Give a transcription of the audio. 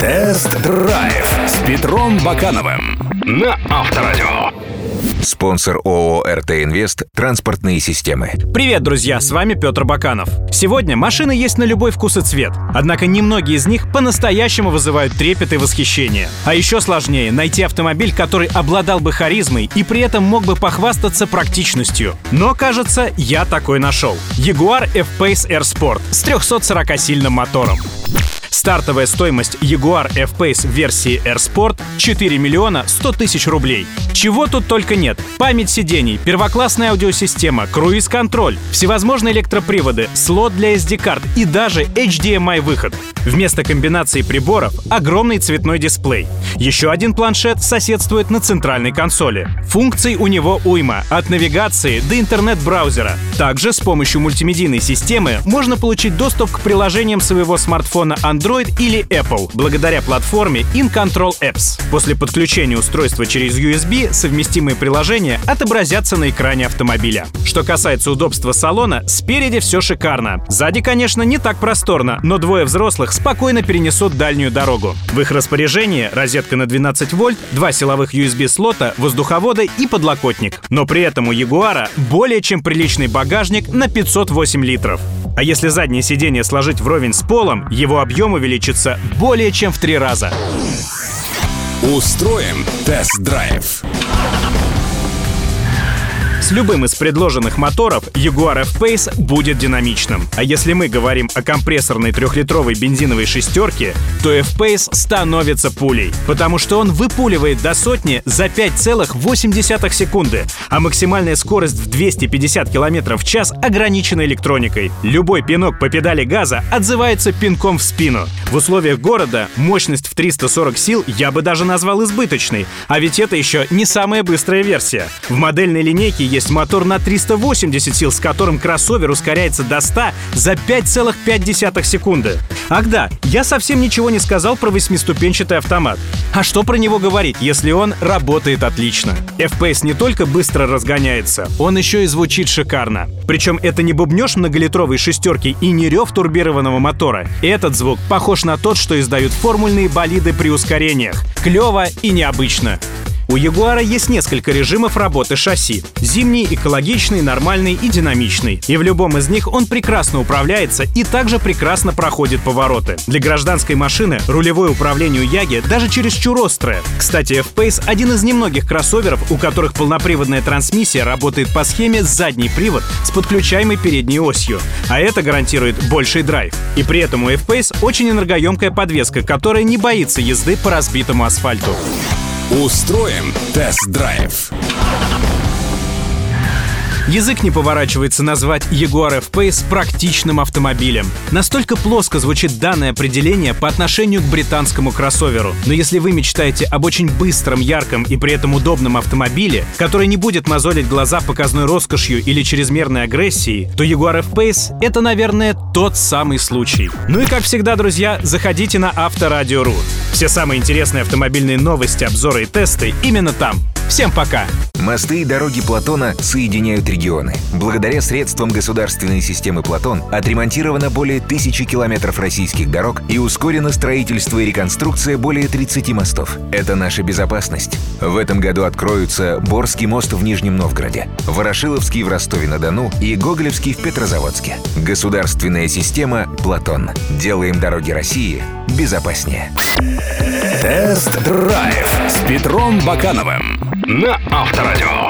Тест-драйв с Петром Бакановым на Авторадио. Спонсор ООО «РТ Инвест» «Транспортные системы». Привет, друзья, с вами Петр Баканов. Сегодня машины есть на любой вкус и цвет. Однако немногие из них по-настоящему вызывают трепет и восхищение. А еще сложнее найти автомобиль, который обладал бы харизмой и при этом мог бы похвастаться практичностью. Но, кажется, я такой нашел. Jaguar F-Pace Air Sport с 340-сильным мотором. Стартовая стоимость Jaguar F-Pace версии Air Sport 4 миллиона 100 тысяч рублей. Чего тут только нет. Память сидений, первоклассная аудиосистема, круиз-контроль, всевозможные электроприводы, слот для SD-карт и даже HDMI-выход. Вместо комбинации приборов — огромный цветной дисплей. Еще один планшет соседствует на центральной консоли. Функций у него уйма, от навигации до интернет-браузера. Также с помощью мультимедийной системы можно получить доступ к приложениям своего смартфона Android или Apple благодаря платформе InControl Apps. После подключения устройства через USB совместимые приложения отобразятся на экране автомобиля. Что касается удобства салона, спереди все шикарно. Сзади, конечно, не так просторно, но двое взрослых спокойно перенесут дальнюю дорогу. В их распоряжении розетка на 12 вольт, два силовых USB-слота, воздуховоды и подлокотник. Но при этом у Ягуара более чем приличный багажник на 508 литров. А если заднее сиденье сложить вровень с полом, его объем увеличится более чем в три раза. Устроим тест-драйв. Любым из предложенных моторов Jaguar F-Pace будет динамичным. А если мы говорим о компрессорной трехлитровой бензиновой шестерке, то F-Pace становится пулей, потому что он выпуливает до сотни за 5,8 секунды, а максимальная скорость в 250 км в час ограничена электроникой. Любой пинок по педали газа отзывается пинком в спину. В условиях города мощность в 340 сил я бы даже назвал избыточной, а ведь это еще не самая быстрая версия. В модельной линейке есть мотор на 380 сил, с которым кроссовер ускоряется до 100 за 5,5 секунды. Ах да, я совсем ничего не сказал про восьмиступенчатый автомат. А что про него говорить, если он работает отлично? FPS не только быстро разгоняется, он еще и звучит шикарно. Причем это не бубнеж многолитровой шестерки и не рев турбированного мотора. Этот звук похож на тот, что издают формульные болиды при ускорениях. Клево и необычно. У Ягуара есть несколько режимов работы шасси. Зимний, экологичный, нормальный и динамичный. И в любом из них он прекрасно управляется и также прекрасно проходит повороты. Для гражданской машины рулевое управление Яги даже чересчур острое. Кстати, F-Pace — один из немногих кроссоверов, у которых полноприводная трансмиссия работает по схеме задний привод с подключаемой передней осью. А это гарантирует больший драйв. И при этом у F-Pace очень энергоемкая подвеска, которая не боится езды по разбитому асфальту. Устроим тест-драйв. Язык не поворачивается назвать Jaguar F-Pace практичным автомобилем. Настолько плоско звучит данное определение по отношению к британскому кроссоверу. Но если вы мечтаете об очень быстром, ярком и при этом удобном автомобиле, который не будет мозолить глаза показной роскошью или чрезмерной агрессией, то Jaguar F-Pace — это, наверное, тот самый случай. Ну и как всегда, друзья, заходите на Авторадио.ру. Все самые интересные автомобильные новости, обзоры и тесты именно там. Всем пока! Мосты и дороги Платона соединяют регионы. Благодаря средствам государственной системы «Платон» отремонтировано более тысячи километров российских дорог и ускорено строительство и реконструкция более 30 мостов. Это наша безопасность. В этом году откроются Борский мост в Нижнем Новгороде, Ворошиловский в Ростове-на-Дону и Гоголевский в Петрозаводске. Государственная система «Платон». Делаем дороги России безопаснее. Тест-драйв с Петром Бакановым на Авторадио.